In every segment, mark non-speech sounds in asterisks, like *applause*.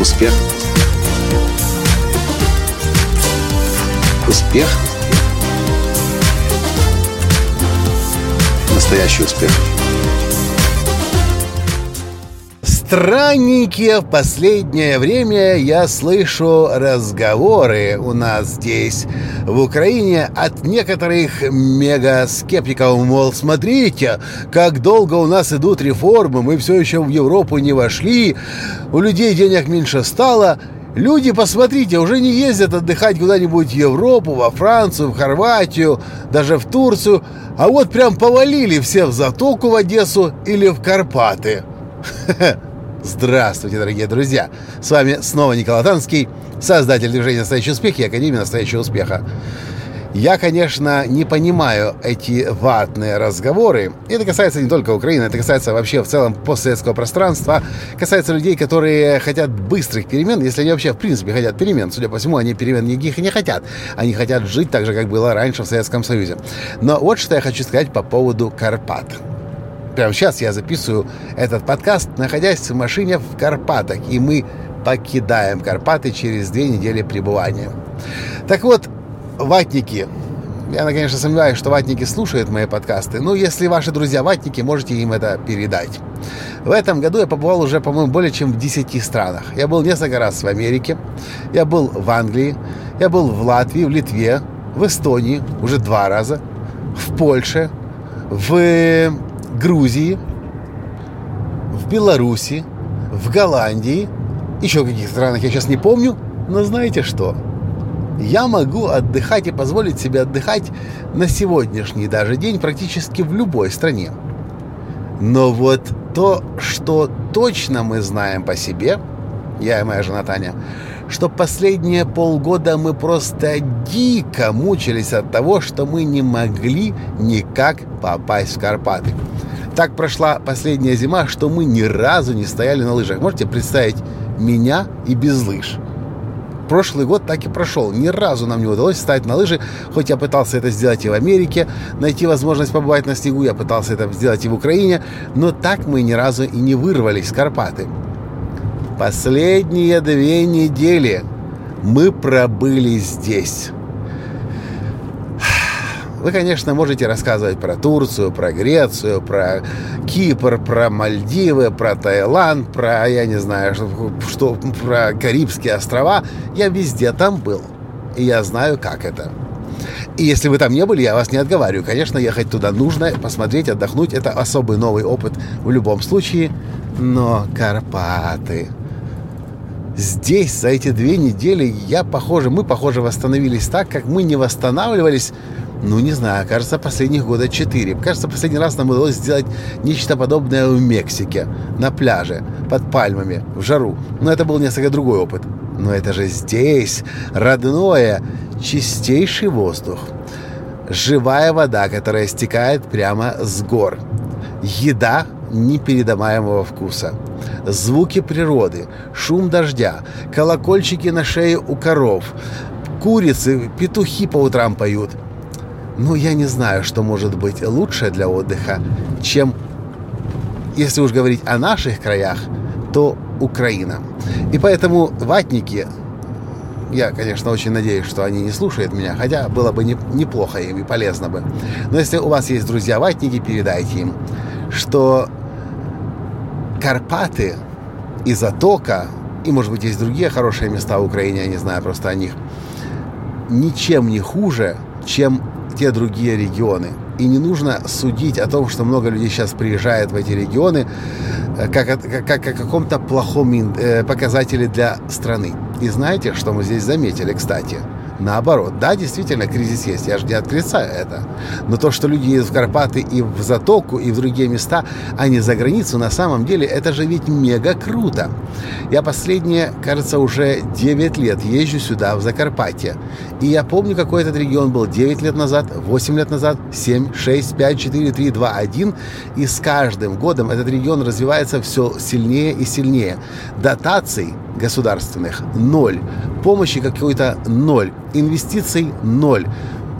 Успех. Успех. Настоящий успех. Странненькие в последнее время я слышу разговоры у нас здесь, в Украине, от некоторых мегаскептиков, мол, смотрите, как долго у нас идут реформы, мы все еще в Европу не вошли, у людей денег меньше стало, Люди, посмотрите, уже не ездят отдыхать куда-нибудь в Европу, во Францию, в Хорватию, даже в Турцию, а вот прям повалили все в Затоку в Одессу или в Карпаты. *laughs* Здравствуйте, дорогие друзья! С вами снова Николай Танский, создатель движения «Настоящий успех» и Академии «Настоящего успеха». Я, конечно, не понимаю эти ватные разговоры. Это касается не только Украины, это касается вообще в целом постсоветского пространства. Касается людей, которые хотят быстрых перемен, если они вообще в принципе хотят перемен. Судя по всему, они перемен никаких не хотят. Они хотят жить так же, как было раньше в Советском Союзе. Но вот что я хочу сказать по поводу Карпат. Прямо сейчас я записываю этот подкаст, находясь в машине в Карпатах, и мы покидаем Карпаты через две недели пребывания. Так вот, ватники. Я, конечно, сомневаюсь, что ватники слушают мои подкасты, но если ваши друзья ватники, можете им это передать. В этом году я побывал уже, по-моему, более чем в 10 странах. Я был несколько раз в Америке, я был в Англии, я был в Латвии, в Литве, в Эстонии уже два раза, в Польше, в Грузии, в Беларуси, в Голландии, еще в каких странах я сейчас не помню, но знаете что? Я могу отдыхать и позволить себе отдыхать на сегодняшний даже день практически в любой стране. Но вот то, что точно мы знаем по себе, я и моя жена Таня, что последние полгода мы просто дико мучились от того, что мы не могли никак попасть в Карпаты. Так прошла последняя зима, что мы ни разу не стояли на лыжах. Можете представить меня и без лыж? Прошлый год так и прошел. Ни разу нам не удалось встать на лыжи, хоть я пытался это сделать и в Америке, найти возможность побывать на снегу, я пытался это сделать и в Украине, но так мы ни разу и не вырвались с Карпаты. Последние две недели мы пробыли здесь. Вы, конечно, можете рассказывать про Турцию, про Грецию, про Кипр, про Мальдивы, про Таиланд, про, я не знаю, что, что про Карибские острова. Я везде там был. И я знаю, как это. И если вы там не были, я вас не отговариваю. Конечно, ехать туда нужно, посмотреть, отдохнуть. Это особый новый опыт в любом случае. Но Карпаты... Здесь за эти две недели я, похоже, мы, похоже, восстановились так, как мы не восстанавливались ну, не знаю, кажется, последних года четыре. Кажется, последний раз нам удалось сделать нечто подобное в Мексике, на пляже, под пальмами, в жару. Но это был несколько другой опыт. Но это же здесь, родное, чистейший воздух. Живая вода, которая стекает прямо с гор. Еда непередаваемого вкуса. Звуки природы, шум дождя, колокольчики на шее у коров, курицы, петухи по утрам поют – ну, я не знаю, что может быть лучше для отдыха, чем, если уж говорить о наших краях, то Украина. И поэтому ватники, я, конечно, очень надеюсь, что они не слушают меня, хотя было бы не, неплохо им и полезно бы. Но если у вас есть друзья-ватники, передайте им, что Карпаты и Затока, и, может быть, есть другие хорошие места в Украине, я не знаю просто о них, ничем не хуже, чем те другие регионы. И не нужно судить о том, что много людей сейчас приезжает в эти регионы, э, как, как, как о каком-то плохом э, показателе для страны. И знаете, что мы здесь заметили, кстати? Наоборот, да, действительно, кризис есть, я же не отрицаю это. Но то, что люди едут в Карпаты и в Затоку, и в другие места, а не за границу, на самом деле, это же ведь мега круто. Я последние, кажется, уже 9 лет езжу сюда, в Закарпатье. И я помню, какой этот регион был 9 лет назад, 8 лет назад, 7, 6, 5, 4, 3, 2, 1. И с каждым годом этот регион развивается все сильнее и сильнее. Дотаций государственных – ноль. Помощи какой-то – ноль. Инвестиций – ноль.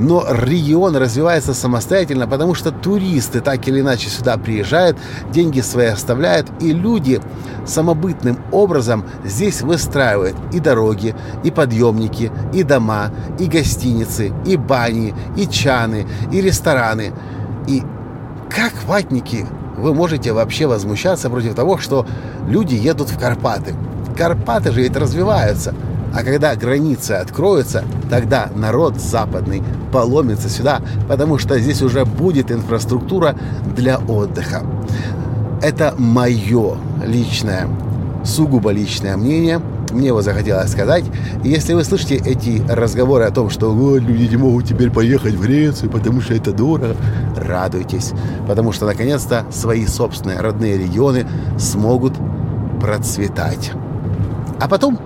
но регион развивается самостоятельно, потому что туристы так или иначе сюда приезжают, деньги свои оставляют, и люди самобытным образом здесь выстраивают и дороги, и подъемники, и дома, и гостиницы, и бани, и чаны, и рестораны. И как ватники вы можете вообще возмущаться против того, что люди едут в Карпаты? Карпаты же ведь развиваются – а когда границы откроются, тогда народ западный поломится сюда, потому что здесь уже будет инфраструктура для отдыха. Это мое личное, сугубо личное мнение. Мне его захотелось сказать. Если вы слышите эти разговоры о том, что люди не могут теперь поехать в Грецию, потому что это дорого, радуйтесь. Потому что, наконец-то, свои собственные родные регионы смогут процветать. А потом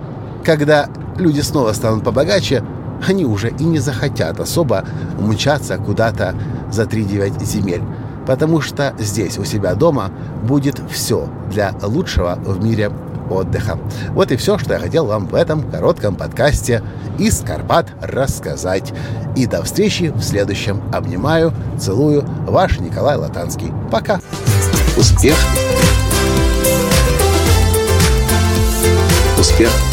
когда люди снова станут побогаче, они уже и не захотят особо мчаться куда-то за 3-9 земель. Потому что здесь, у себя дома, будет все для лучшего в мире отдыха. Вот и все, что я хотел вам в этом коротком подкасте из Карпат рассказать. И до встречи в следующем. Обнимаю, целую. Ваш Николай Латанский. Пока. Успех. Успех.